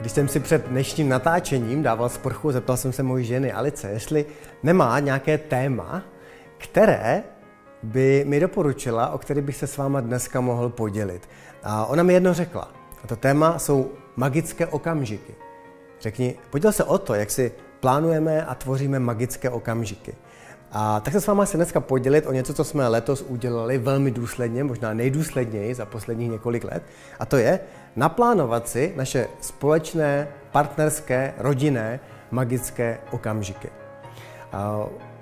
Když jsem si před dnešním natáčením dával sprchu, zeptal jsem se mojí ženy Alice, jestli nemá nějaké téma, které by mi doporučila, o který bych se s váma dneska mohl podělit. A ona mi jedno řekla. A to téma jsou magické okamžiky. Řekni, poděl se o to, jak si plánujeme a tvoříme magické okamžiky. A tak se s váma chci dneska podělit o něco, co jsme letos udělali velmi důsledně, možná nejdůsledněji za posledních několik let. A to je naplánovat si naše společné, partnerské, rodinné, magické okamžiky.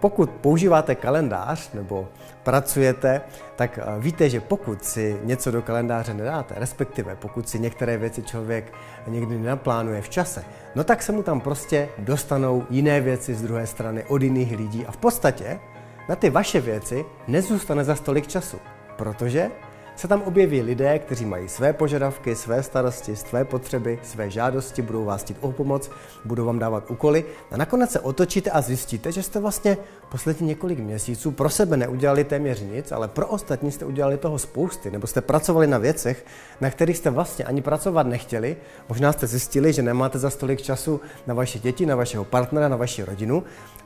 Pokud používáte kalendář nebo pracujete, tak eh, víte, že pokud si něco do kalendáře nedáte, respektive pokud si některé věci člověk někdy nenaplánuje v čase, no tak se mu tam prostě dostanou jiné věci z druhé strany od jiných lidí. A v podstatě na ty vaše věci nezůstane za stolik času, protože se tam objeví lidé, kteří mají své požadavky, své starosti, své potřeby, své žádosti, budou vás chtít o pomoc, budou vám dávat úkoly. A nakonec se otočíte a zjistíte, že jste vlastně poslední několik měsíců pro sebe neudělali téměř nic, ale pro ostatní jste udělali toho spousty, nebo jste pracovali na věcech, na kterých jste vlastně ani pracovat nechtěli. Možná jste zjistili, že nemáte za stolik času na vaše děti, na vašeho partnera, na vaši rodinu.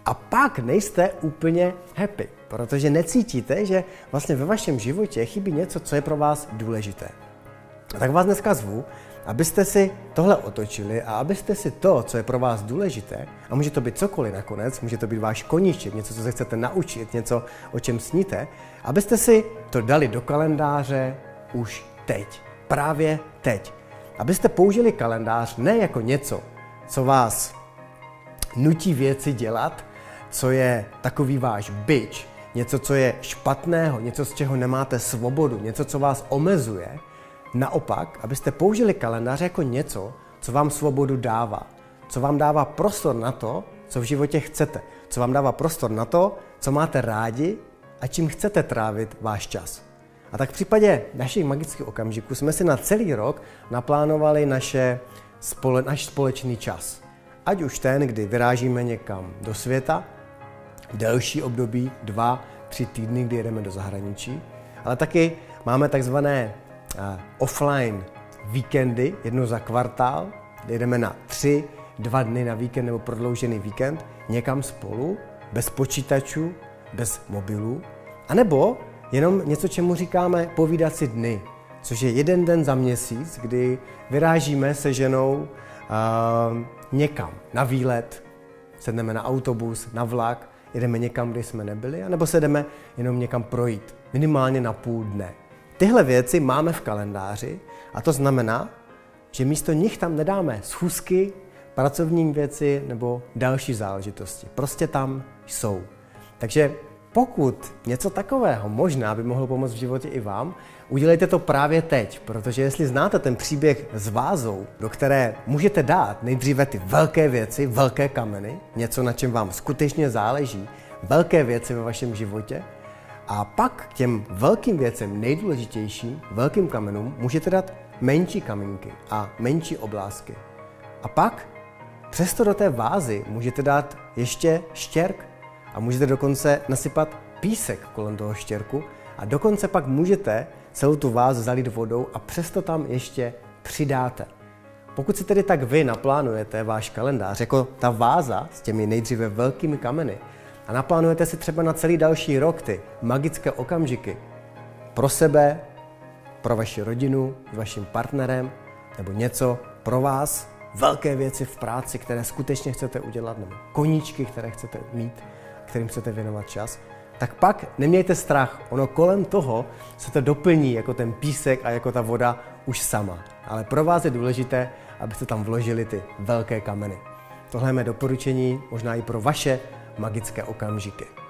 A pak nejste úplně happy, protože necítíte, že vlastně ve vašem životě chybí něco, co je pro vás důležité. A tak vás dneska zvu, abyste si tohle otočili a abyste si to, co je pro vás důležité, a může to být cokoliv nakonec, může to být váš koníček, něco, co se chcete naučit, něco, o čem sníte, abyste si to dali do kalendáře už teď. Právě teď. Abyste použili kalendář ne jako něco, co vás nutí věci dělat, co je takový váš byč, něco, co je špatného, něco, z čeho nemáte svobodu, něco, co vás omezuje, naopak, abyste použili kalendář jako něco, co vám svobodu dává, co vám dává prostor na to, co v životě chcete, co vám dává prostor na to, co máte rádi a čím chcete trávit váš čas. A tak v případě našich magických okamžiků jsme si na celý rok naplánovali naše spole, naš společný čas. Ať už ten, kdy vyrážíme někam do světa, delší období, dva, tři týdny, kdy jedeme do zahraničí, ale taky máme takzvané uh, offline víkendy, jednou za kvartál, kdy jedeme na tři, dva dny na víkend nebo prodloužený víkend někam spolu, bez počítačů, bez mobilů, anebo jenom něco, čemu říkáme povídací dny, což je jeden den za měsíc, kdy vyrážíme se ženou uh, někam na výlet, sedneme na autobus, na vlak jedeme někam, kde jsme nebyli, anebo se jdeme jenom někam projít, minimálně na půl dne. Tyhle věci máme v kalendáři a to znamená, že místo nich tam nedáme schůzky, pracovní věci nebo další záležitosti. Prostě tam jsou. Takže pokud něco takového možná by mohlo pomoct v životě i vám, udělejte to právě teď, protože jestli znáte ten příběh s vázou, do které můžete dát nejdříve ty velké věci, velké kameny, něco, na čem vám skutečně záleží, velké věci ve vašem životě, a pak k těm velkým věcem, nejdůležitějším, velkým kamenům, můžete dát menší kamínky a menší oblásky. A pak přesto do té vázy můžete dát ještě štěrk a můžete dokonce nasypat písek kolem toho štěrku a dokonce pak můžete celou tu váz zalít vodou a přesto tam ještě přidáte. Pokud si tedy tak vy naplánujete váš kalendář jako ta váza s těmi nejdříve velkými kameny a naplánujete si třeba na celý další rok ty magické okamžiky pro sebe, pro vaši rodinu, s vaším partnerem nebo něco pro vás, velké věci v práci, které skutečně chcete udělat, nebo koníčky, které chcete mít, kterým chcete věnovat čas, tak pak nemějte strach. Ono kolem toho se to doplní jako ten písek a jako ta voda už sama. Ale pro vás je důležité, abyste tam vložili ty velké kameny. Tohle je mé doporučení, možná i pro vaše magické okamžiky.